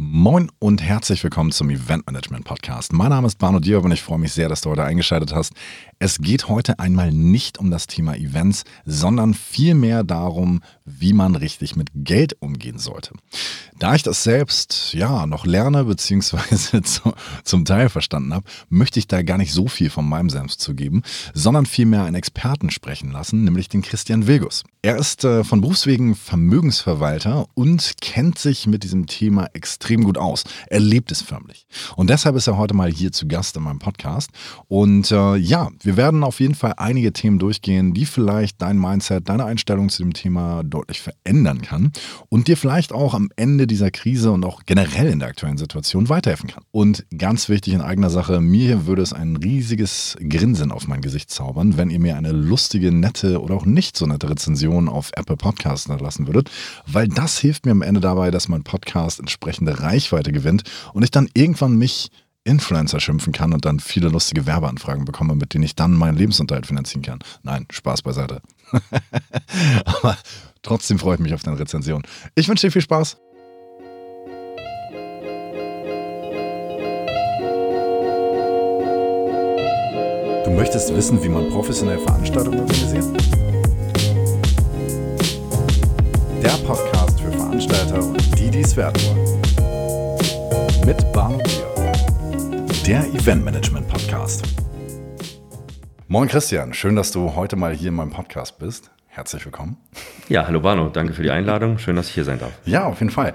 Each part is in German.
Moin und herzlich willkommen zum Event Management Podcast. Mein Name ist Barno Diab und ich freue mich sehr, dass du heute eingeschaltet hast. Es geht heute einmal nicht um das Thema Events, sondern vielmehr darum, wie man richtig mit Geld umgehen sollte. Da ich das selbst ja noch lerne bzw. zu, zum Teil verstanden habe, möchte ich da gar nicht so viel von meinem Senf zugeben, sondern vielmehr einen Experten sprechen lassen, nämlich den Christian Wilgus. Er ist äh, von Berufswegen Vermögensverwalter und kennt sich mit diesem Thema extrem gut aus. Er lebt es förmlich. Und deshalb ist er heute mal hier zu Gast in meinem Podcast. Und äh, ja, wir werden auf jeden Fall einige Themen durchgehen, die vielleicht dein Mindset, deine Einstellung zu dem Thema deutlich verändern kann und dir vielleicht auch am Ende dieser Krise und auch generell in der aktuellen Situation weiterhelfen kann. Und ganz wichtig in eigener Sache, mir würde es ein riesiges Grinsen auf mein Gesicht zaubern, wenn ihr mir eine lustige, nette oder auch nicht so nette Rezension auf Apple Podcasts hinterlassen würdet, weil das hilft mir am Ende dabei, dass mein Podcast entsprechende Reichweite gewinnt und ich dann irgendwann mich Influencer schimpfen kann und dann viele lustige Werbeanfragen bekomme, mit denen ich dann meinen Lebensunterhalt finanzieren kann. Nein, Spaß beiseite. Aber trotzdem freue ich mich auf deine Rezension. Ich wünsche dir viel Spaß. Du möchtest wissen, wie man professionell Veranstaltungen organisiert? der Podcast für Veranstalter und die, die es werden wollen. Mit Barno Bier, der Eventmanagement Podcast. Moin Christian, schön, dass du heute mal hier in meinem Podcast bist. Herzlich willkommen. Ja, hallo Bano, danke für die Einladung. Schön, dass ich hier sein darf. Ja, auf jeden Fall.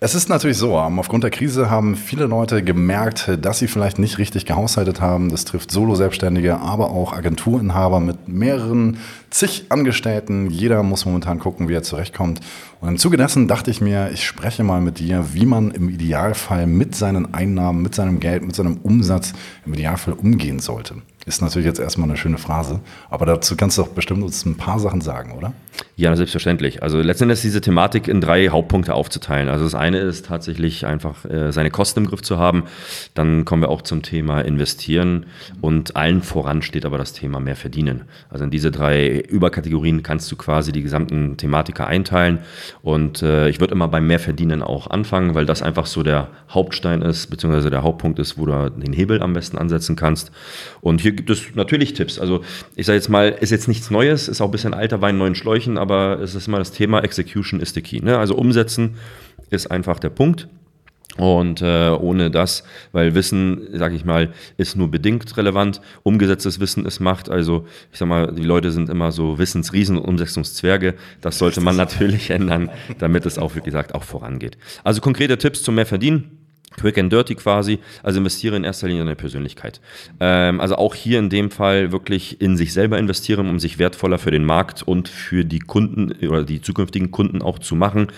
Es ist natürlich so, ähm, aufgrund der Krise haben viele Leute gemerkt, dass sie vielleicht nicht richtig gehaushaltet haben. Das trifft Solo-Selbstständige, aber auch Agenturinhaber mit mehreren zig Angestellten. Jeder muss momentan gucken, wie er zurechtkommt. Und im Zuge dessen dachte ich mir, ich spreche mal mit dir, wie man im Idealfall mit seinen Einnahmen, mit seinem Geld, mit seinem Umsatz im Idealfall umgehen sollte. Ist natürlich jetzt erstmal eine schöne Phrase, aber dazu kannst du doch bestimmt uns ein paar Sachen sagen, oder? Ja, selbstverständlich. Also letztendlich ist diese Thematik in drei Hauptpunkte aufzuteilen. Also das eine ist tatsächlich einfach äh, seine Kosten im Griff zu haben. Dann kommen wir auch zum Thema investieren und allen voran steht aber das Thema mehr verdienen. Also in diese drei Überkategorien kannst du quasi die gesamten Thematiker einteilen und äh, ich würde immer beim mehr verdienen auch anfangen, weil das einfach so der Hauptstein ist, beziehungsweise der Hauptpunkt ist, wo du den Hebel am besten ansetzen kannst. Und hier gibt es natürlich Tipps. Also ich sage jetzt mal, ist jetzt nichts Neues, ist auch ein bisschen alter Wein, neuen Schläuchen, aber es ist immer das Thema Execution is the key. Ne? Also umsetzen ist einfach der Punkt. Und äh, ohne das, weil Wissen, sage ich mal, ist nur bedingt relevant. Umgesetztes Wissen ist Macht. Also ich sag mal, die Leute sind immer so Wissensriesen und Umsetzungszwerge. Das sollte man natürlich ändern, damit es auch, wie gesagt, auch vorangeht. Also konkrete Tipps zum mehr verdienen. Quick and Dirty quasi, also investiere in erster Linie in deine Persönlichkeit. Ähm, also auch hier in dem Fall wirklich in sich selber investieren, um sich wertvoller für den Markt und für die Kunden oder die zukünftigen Kunden auch zu machen.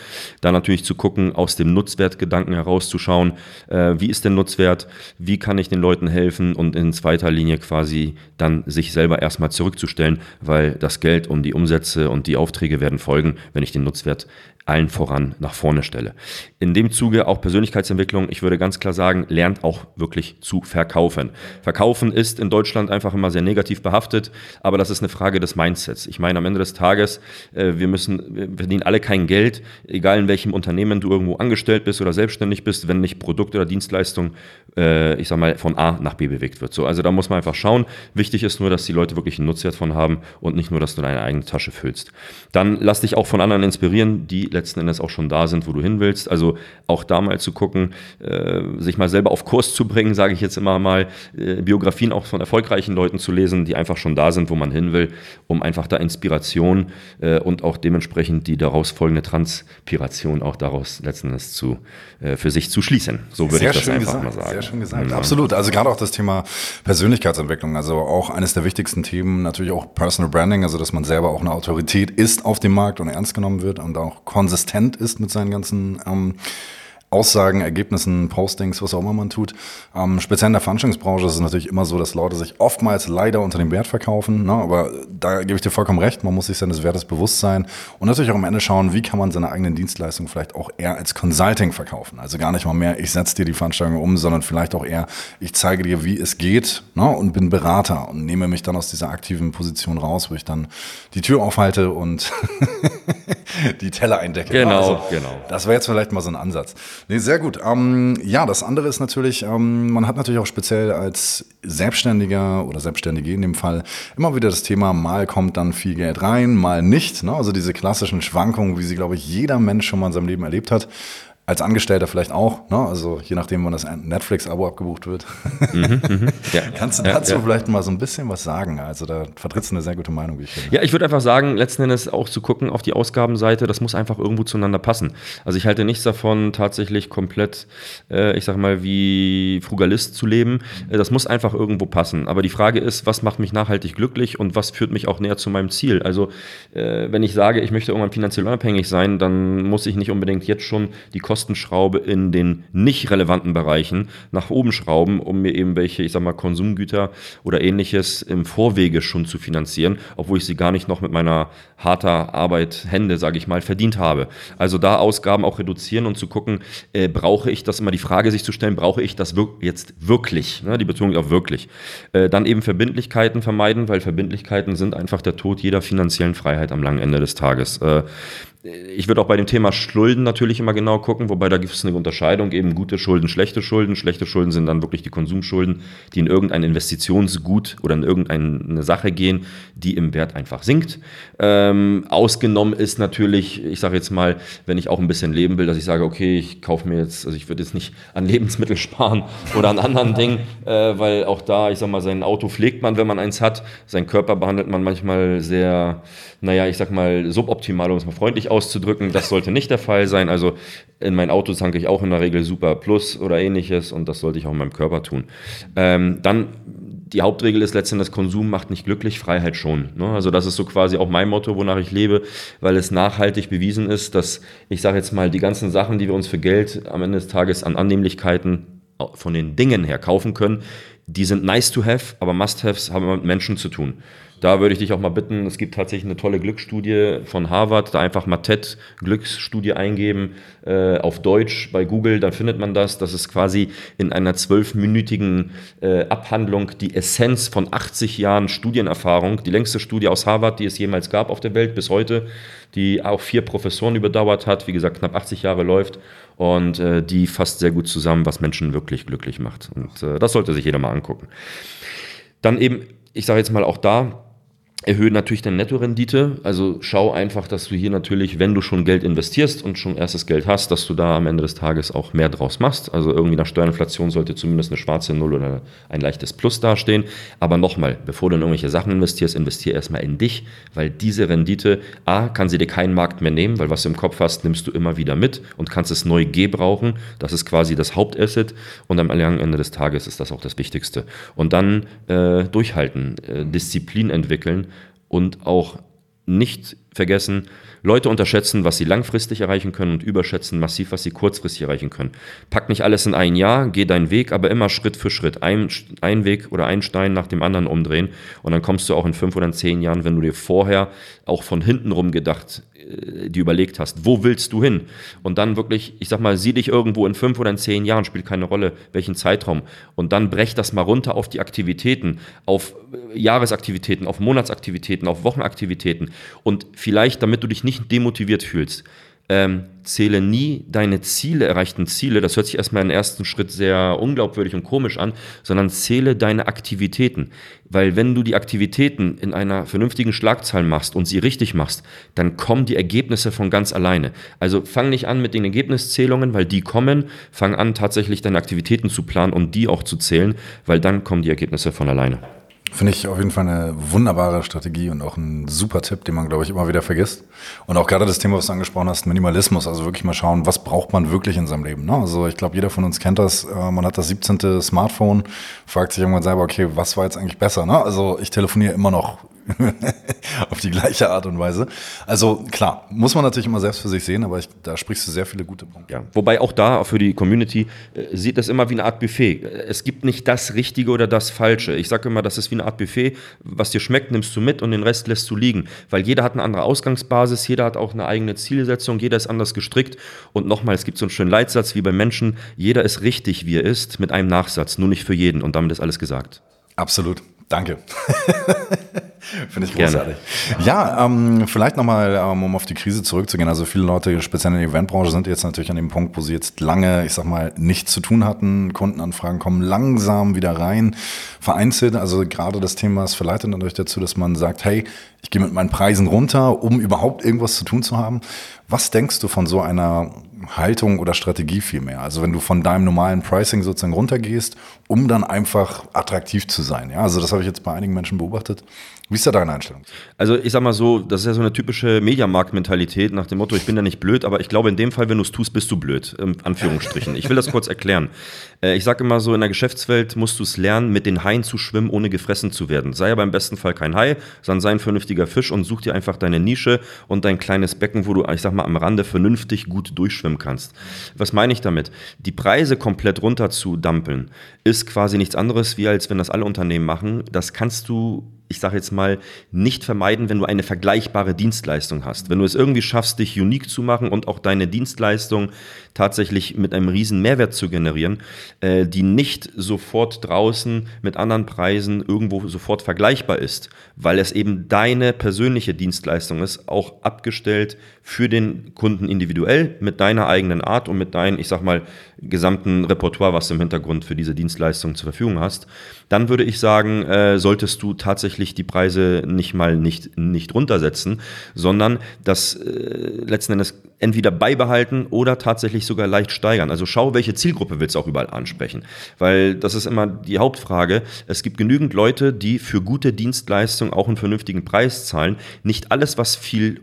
Dann natürlich zu gucken, aus dem Nutzwertgedanken herauszuschauen, äh, wie ist der Nutzwert, wie kann ich den Leuten helfen und in zweiter Linie quasi dann sich selber erstmal zurückzustellen, weil das Geld und die Umsätze und die Aufträge werden folgen, wenn ich den Nutzwert allen voran nach vorne stelle. In dem Zuge auch Persönlichkeitsentwicklung. Ich würde ganz klar sagen, lernt auch wirklich zu verkaufen. Verkaufen ist in Deutschland einfach immer sehr negativ behaftet, aber das ist eine Frage des Mindsets. Ich meine, am Ende des Tages, äh, wir müssen, wir verdienen alle kein Geld, egal in welchem Unternehmen du irgendwo angestellt bist oder selbstständig bist, wenn nicht Produkt oder Dienstleistung, äh, ich sag mal, von A nach B bewegt wird. So, also da muss man einfach schauen. Wichtig ist nur, dass die Leute wirklich einen Nutzwert von haben und nicht nur, dass du deine eigene Tasche füllst. Dann lass dich auch von anderen inspirieren, die letzten Endes auch schon da sind, wo du hin willst. Also auch da mal zu gucken, äh, sich mal selber auf Kurs zu bringen, sage ich jetzt immer mal, äh, Biografien auch von erfolgreichen Leuten zu lesen, die einfach schon da sind, wo man hin will, um einfach da Inspiration äh, und auch dementsprechend die daraus folgende Transpiration auch daraus letzten Endes zu, äh, für sich zu schließen. So würde ich das einfach gesagt, mal sagen. Sehr schön gesagt. Ja. Absolut. Also gerade auch das Thema Persönlichkeitsentwicklung, also auch eines der wichtigsten Themen, natürlich auch Personal Branding, also dass man selber auch eine Autorität ist auf dem Markt und ernst genommen wird und auch konsistent ist mit seinen ganzen ähm, Aussagen, Ergebnissen, Postings, was auch immer man tut. Ähm, speziell in der Veranstaltungsbranche ist es natürlich immer so, dass Leute sich oftmals leider unter dem Wert verkaufen. Ne? Aber da gebe ich dir vollkommen recht, man muss sich seines Wertes bewusst sein und natürlich auch am Ende schauen, wie kann man seine eigenen Dienstleistungen vielleicht auch eher als Consulting verkaufen. Also gar nicht mal mehr, ich setze dir die Veranstaltung um, sondern vielleicht auch eher, ich zeige dir, wie es geht ne? und bin Berater und nehme mich dann aus dieser aktiven Position raus, wo ich dann die Tür aufhalte und die Teller eindecke. Genau, also, genau. Das wäre jetzt vielleicht mal so ein Ansatz. Nee, sehr gut. Ähm, ja, das andere ist natürlich, ähm, man hat natürlich auch speziell als Selbstständiger oder Selbstständige in dem Fall immer wieder das Thema, mal kommt dann viel Geld rein, mal nicht. Ne? Also diese klassischen Schwankungen, wie sie, glaube ich, jeder Mensch schon mal in seinem Leben erlebt hat als Angestellter vielleicht auch, ne? also je nachdem, wann das Netflix-Abo abgebucht wird. Mhm, mh. ja. Kannst du dazu ja, ja. vielleicht mal so ein bisschen was sagen? Also da vertrittst du eine sehr gute Meinung, wie ich finde. Ja, ich würde einfach sagen, letzten Endes auch zu gucken auf die Ausgabenseite, das muss einfach irgendwo zueinander passen. Also ich halte nichts davon, tatsächlich komplett, äh, ich sage mal, wie Frugalist zu leben. Äh, das muss einfach irgendwo passen. Aber die Frage ist, was macht mich nachhaltig glücklich und was führt mich auch näher zu meinem Ziel? Also äh, wenn ich sage, ich möchte irgendwann finanziell unabhängig sein, dann muss ich nicht unbedingt jetzt schon die Kosten Kostenschraube in den nicht relevanten Bereichen nach oben schrauben, um mir eben welche, ich sag mal, Konsumgüter oder ähnliches im Vorwege schon zu finanzieren, obwohl ich sie gar nicht noch mit meiner harter Arbeit, Hände, sage ich mal, verdient habe. Also da Ausgaben auch reduzieren und zu gucken, äh, brauche ich das immer die Frage sich zu stellen, brauche ich das wir jetzt wirklich? Ne? Die Betonung auf wirklich. Äh, dann eben Verbindlichkeiten vermeiden, weil Verbindlichkeiten sind einfach der Tod jeder finanziellen Freiheit am langen Ende des Tages. Äh, ich würde auch bei dem Thema Schulden natürlich immer genau gucken, wobei da gibt es eine Unterscheidung, eben gute Schulden, schlechte Schulden. Schlechte Schulden sind dann wirklich die Konsumschulden, die in irgendein Investitionsgut oder in irgendeine Sache gehen, die im Wert einfach sinkt. Ähm, ausgenommen ist natürlich, ich sage jetzt mal, wenn ich auch ein bisschen leben will, dass ich sage, okay, ich kaufe mir jetzt, also ich würde jetzt nicht an Lebensmittel sparen oder an anderen Dingen, äh, weil auch da, ich sage mal, sein Auto pflegt man, wenn man eins hat, sein Körper behandelt man manchmal sehr, naja, ich sag mal, suboptimal, um es mal freundlich auszudrücken. Das sollte nicht der Fall sein. Also in mein Auto tanke ich auch in der Regel Super Plus oder ähnliches und das sollte ich auch in meinem Körper tun. Ähm, dann die Hauptregel ist letztendlich, Konsum macht nicht glücklich, Freiheit schon. Ne? Also das ist so quasi auch mein Motto, wonach ich lebe, weil es nachhaltig bewiesen ist, dass ich sage jetzt mal, die ganzen Sachen, die wir uns für Geld am Ende des Tages an Annehmlichkeiten von den Dingen her kaufen können, die sind nice to have, aber must-haves haben mit Menschen zu tun. Da würde ich dich auch mal bitten, es gibt tatsächlich eine tolle Glücksstudie von Harvard, da einfach mal TED Glücksstudie eingeben äh, auf Deutsch bei Google, dann findet man das. Das ist quasi in einer zwölfminütigen äh, Abhandlung die Essenz von 80 Jahren Studienerfahrung, die längste Studie aus Harvard, die es jemals gab auf der Welt bis heute, die auch vier Professoren überdauert hat, wie gesagt knapp 80 Jahre läuft und äh, die fasst sehr gut zusammen, was Menschen wirklich glücklich macht. Und äh, das sollte sich jeder mal angucken. Dann eben, ich sage jetzt mal auch da, erhöhen natürlich deine Nettorendite. Also schau einfach, dass du hier natürlich, wenn du schon Geld investierst und schon erstes Geld hast, dass du da am Ende des Tages auch mehr draus machst. Also irgendwie nach Steuerinflation sollte zumindest eine schwarze Null oder ein leichtes Plus dastehen. Aber nochmal, bevor du in irgendwelche Sachen investierst, investier erstmal in dich, weil diese Rendite, A, kann sie dir keinen Markt mehr nehmen, weil was du im Kopf hast, nimmst du immer wieder mit und kannst es neu gebrauchen. Das ist quasi das Hauptasset und am langen Ende des Tages ist das auch das Wichtigste. Und dann äh, durchhalten, äh, Disziplin entwickeln und auch nicht vergessen, Leute unterschätzen, was sie langfristig erreichen können und überschätzen massiv, was sie kurzfristig erreichen können. Pack nicht alles in ein Jahr, geh deinen Weg, aber immer Schritt für Schritt. Ein, ein Weg oder ein Stein nach dem anderen umdrehen und dann kommst du auch in fünf oder in zehn Jahren, wenn du dir vorher auch von hinten rum gedacht die überlegt hast, wo willst du hin? Und dann wirklich, ich sag mal, sieh dich irgendwo in fünf oder in zehn Jahren, spielt keine Rolle, welchen Zeitraum. Und dann brech das mal runter auf die Aktivitäten, auf äh, Jahresaktivitäten, auf Monatsaktivitäten, auf Wochenaktivitäten. Und vielleicht, damit du dich nicht demotiviert fühlst, ähm, zähle nie deine Ziele, erreichten Ziele, das hört sich erstmal im ersten Schritt sehr unglaubwürdig und komisch an, sondern zähle deine Aktivitäten. Weil wenn du die Aktivitäten in einer vernünftigen Schlagzahl machst und sie richtig machst, dann kommen die Ergebnisse von ganz alleine. Also fang nicht an mit den Ergebniszählungen, weil die kommen, fang an tatsächlich deine Aktivitäten zu planen und die auch zu zählen, weil dann kommen die Ergebnisse von alleine. Finde ich auf jeden Fall eine wunderbare Strategie und auch ein super Tipp, den man, glaube ich, immer wieder vergisst. Und auch gerade das Thema, was du angesprochen hast, Minimalismus, also wirklich mal schauen, was braucht man wirklich in seinem Leben. Ne? Also ich glaube, jeder von uns kennt das. Äh, man hat das 17. Smartphone, fragt sich irgendwann selber, okay, was war jetzt eigentlich besser? Ne? Also ich telefoniere immer noch auf die gleiche Art und Weise. Also klar, muss man natürlich immer selbst für sich sehen, aber ich, da sprichst du sehr viele gute Punkte. Ja, wobei auch da für die Community äh, sieht das immer wie eine Art Buffet. Es gibt nicht das Richtige oder das Falsche. Ich sage immer, das ist wie eine Art Buffet. Was dir schmeckt, nimmst du mit und den Rest lässt du liegen. Weil jeder hat eine andere Ausgangsbasis, jeder hat auch eine eigene Zielsetzung, jeder ist anders gestrickt. Und nochmal, es gibt so einen schönen Leitsatz wie bei Menschen, jeder ist richtig, wie er ist, mit einem Nachsatz, nur nicht für jeden. Und damit ist alles gesagt. Absolut. Danke. Finde ich großartig. Gerne. Ja, ähm, vielleicht nochmal, ähm, um auf die Krise zurückzugehen. Also viele Leute, speziell in der Eventbranche, sind jetzt natürlich an dem Punkt, wo sie jetzt lange, ich sag mal, nichts zu tun hatten. Kundenanfragen kommen langsam wieder rein. Vereinzelt, also gerade das Thema ist verleitet dadurch dazu, dass man sagt, hey, ich gehe mit meinen Preisen runter, um überhaupt irgendwas zu tun zu haben. Was denkst du von so einer Haltung oder Strategie vielmehr? Also wenn du von deinem normalen Pricing sozusagen runtergehst, um dann einfach attraktiv zu sein. Ja, also das habe ich jetzt bei einigen Menschen beobachtet. Wie ist da deine Einstellung? Also ich sag mal so, das ist ja so eine typische Mediamarkt-Mentalität nach dem Motto, ich bin ja nicht blöd, aber ich glaube in dem Fall, wenn du es tust, bist du blöd, in Anführungsstrichen. Ich will das kurz erklären. Äh, ich sage immer so, in der Geschäftswelt musst du es lernen, mit den Haien zu schwimmen, ohne gefressen zu werden. Sei aber im besten Fall kein Hai, sondern sei ein vernünftiger Fisch und such dir einfach deine Nische und dein kleines Becken, wo du, ich sag mal, am Rande vernünftig gut durchschwimmen kannst. Was meine ich damit? Die Preise komplett runter zu dampeln, ist quasi nichts anderes, wie als wenn das alle Unternehmen machen. Das kannst du ich sage jetzt mal, nicht vermeiden, wenn du eine vergleichbare Dienstleistung hast. Wenn du es irgendwie schaffst, dich unique zu machen und auch deine Dienstleistung tatsächlich mit einem riesen Mehrwert zu generieren, äh, die nicht sofort draußen mit anderen Preisen irgendwo sofort vergleichbar ist, weil es eben deine persönliche Dienstleistung ist, auch abgestellt für den Kunden individuell mit deiner eigenen Art und mit deinem, ich sag mal, gesamten Repertoire, was du im Hintergrund für diese Dienstleistung zur Verfügung hast, dann würde ich sagen, äh, solltest du tatsächlich die Preise nicht mal nicht, nicht runtersetzen, sondern das äh, letzten Endes entweder beibehalten oder tatsächlich sogar leicht steigern. Also schau, welche Zielgruppe willst du auch überall ansprechen. Weil das ist immer die Hauptfrage. Es gibt genügend Leute, die für gute Dienstleistungen auch einen vernünftigen Preis zahlen. Nicht alles, was viel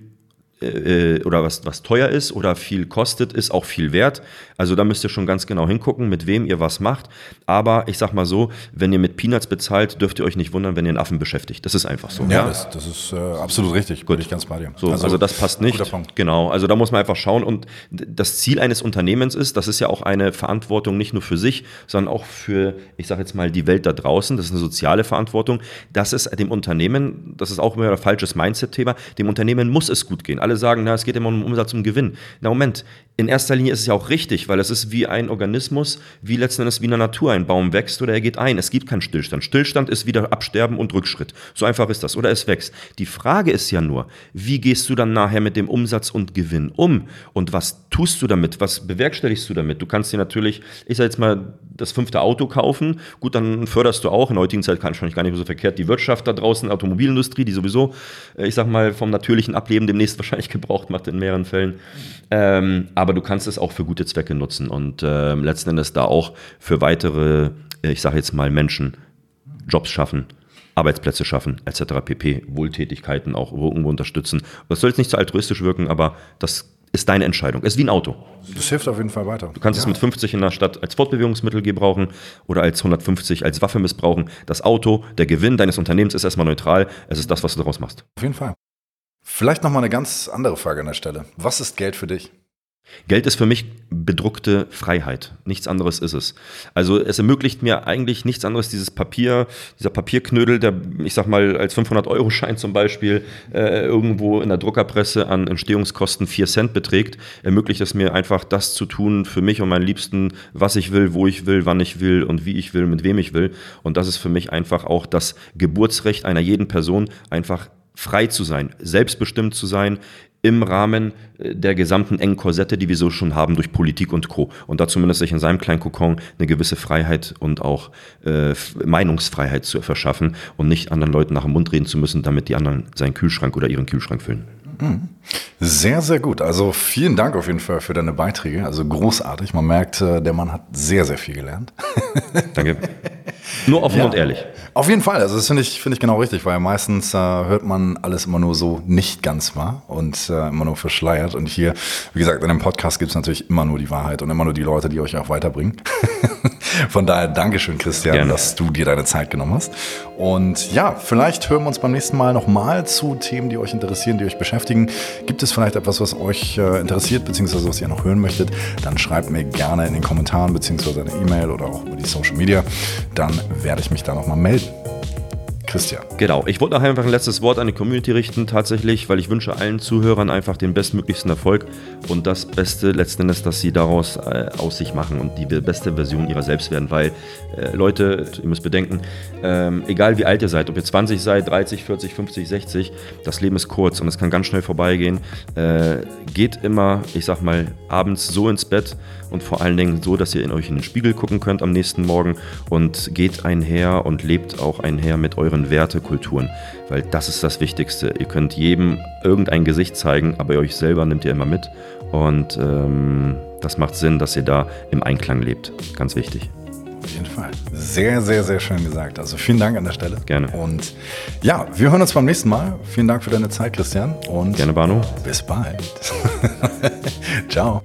oder was, was teuer ist oder viel kostet, ist auch viel wert. Also da müsst ihr schon ganz genau hingucken, mit wem ihr was macht. Aber ich sag mal so, wenn ihr mit Peanuts bezahlt, dürft ihr euch nicht wundern, wenn ihr einen Affen beschäftigt. Das ist einfach so. Ja, ja? Das, das, ist äh, absolut richtig. Gut. Bin ich ganz bei dir. So, also, also, das passt nicht. Genau. Also da muss man einfach schauen. Und das Ziel eines Unternehmens ist, das ist ja auch eine Verantwortung nicht nur für sich, sondern auch für, ich sage jetzt mal, die Welt da draußen. Das ist eine soziale Verantwortung. Das ist dem Unternehmen, das ist auch immer ein falsches Mindset-Thema, dem Unternehmen muss es gut gehen. Alle alle sagen, na, es geht immer um Umsatz, um Gewinn. Na Moment, in erster Linie ist es ja auch richtig, weil es ist wie ein Organismus, wie letzten Endes wie in der Natur. Ein Baum wächst oder er geht ein. Es gibt keinen Stillstand. Stillstand ist wieder Absterben und Rückschritt. So einfach ist das. Oder es wächst. Die Frage ist ja nur, wie gehst du dann nachher mit dem Umsatz und Gewinn um? Und was tust du damit? Was bewerkstelligst du damit? Du kannst dir natürlich, ich sag jetzt mal, das fünfte Auto kaufen. Gut, dann förderst du auch, in der heutigen Zeit kann ich wahrscheinlich gar nicht so verkehrt, die Wirtschaft da draußen, Automobilindustrie, die sowieso, äh, ich sag mal, vom natürlichen Ableben demnächst wahrscheinlich gebraucht macht in mehreren Fällen. Ähm, aber du kannst es auch für gute Zwecke nutzen und äh, letzten Endes da auch für weitere, äh, ich sage jetzt mal, Menschen Jobs schaffen. Arbeitsplätze schaffen, etc. pp. Wohltätigkeiten auch irgendwo unterstützen. Das soll jetzt nicht so altruistisch wirken, aber das ist deine Entscheidung. Es ist wie ein Auto. Das hilft auf jeden Fall weiter. Du kannst ja. es mit 50 in der Stadt als Fortbewegungsmittel gebrauchen oder als 150 als Waffe missbrauchen. Das Auto, der Gewinn deines Unternehmens ist erstmal neutral. Es ist das, was du daraus machst. Auf jeden Fall. Vielleicht nochmal eine ganz andere Frage an der Stelle. Was ist Geld für dich? Geld ist für mich bedruckte Freiheit. Nichts anderes ist es. Also es ermöglicht mir eigentlich nichts anderes, dieses Papier, dieser Papierknödel, der, ich sag mal, als 500-Euro-Schein zum Beispiel äh, irgendwo in der Druckerpresse an Entstehungskosten 4 Cent beträgt, ermöglicht es mir einfach das zu tun für mich und meinen Liebsten, was ich will, wo ich will, wann ich will und wie ich will, mit wem ich will. Und das ist für mich einfach auch das Geburtsrecht einer jeden Person, einfach frei zu sein, selbstbestimmt zu sein, im Rahmen äh, der gesamten engen Korsette, die wir so schon haben durch Politik und Co. Und da zumindest sich in seinem kleinen Kokon eine gewisse Freiheit und auch äh, Meinungsfreiheit zu verschaffen und nicht anderen Leuten nach dem Mund reden zu müssen, damit die anderen seinen Kühlschrank oder ihren Kühlschrank füllen. Mhm. Sehr, sehr gut. Also vielen Dank auf jeden Fall für deine Beiträge. Also großartig. Man merkt, äh, der Mann hat sehr, sehr viel gelernt. Danke. Nur offen ja, und ehrlich. Auf jeden Fall. Also das finde ich, finde ich genau richtig, weil meistens äh, hört man alles immer nur so nicht ganz wahr und äh, immer nur verschleiert. Und hier, wie gesagt, in dem Podcast gibt es natürlich immer nur die Wahrheit und immer nur die Leute, die euch auch weiterbringen. Von daher Dankeschön, Christian, Gerne. dass du dir deine Zeit genommen hast. Und ja, vielleicht hören wir uns beim nächsten Mal nochmal zu Themen, die euch interessieren, die euch beschäftigen. Gibt es vielleicht etwas, was euch äh, interessiert, beziehungsweise was ihr noch hören möchtet, dann schreibt mir gerne in den Kommentaren, beziehungsweise eine E-Mail oder auch über die Social Media. Dann werde ich mich da nochmal melden. Christian. Genau. Ich wollte nachher einfach ein letztes Wort an die Community richten, tatsächlich, weil ich wünsche allen Zuhörern einfach den bestmöglichsten Erfolg und das Beste letzten Endes, dass sie daraus äh, aus sich machen und die beste Version ihrer selbst werden, weil äh, Leute, ihr müsst bedenken, ähm, egal wie alt ihr seid, ob ihr 20 seid, 30, 40, 50, 60, das Leben ist kurz und es kann ganz schnell vorbeigehen. Äh, geht immer, ich sag mal, abends so ins Bett und vor allen Dingen so, dass ihr in euch in den Spiegel gucken könnt am nächsten Morgen und geht einher und lebt auch einher mit euren Wertekulturen, weil das ist das Wichtigste. Ihr könnt jedem irgendein Gesicht zeigen, aber ihr euch selber nimmt ihr immer mit und ähm, das macht Sinn, dass ihr da im Einklang lebt. Ganz wichtig. Auf jeden Fall. Sehr, sehr, sehr schön gesagt. Also vielen Dank an der Stelle. Gerne. Und ja, wir hören uns beim nächsten Mal. Vielen Dank für deine Zeit, Christian. Und Gerne, Bano. Bis bald. Ciao.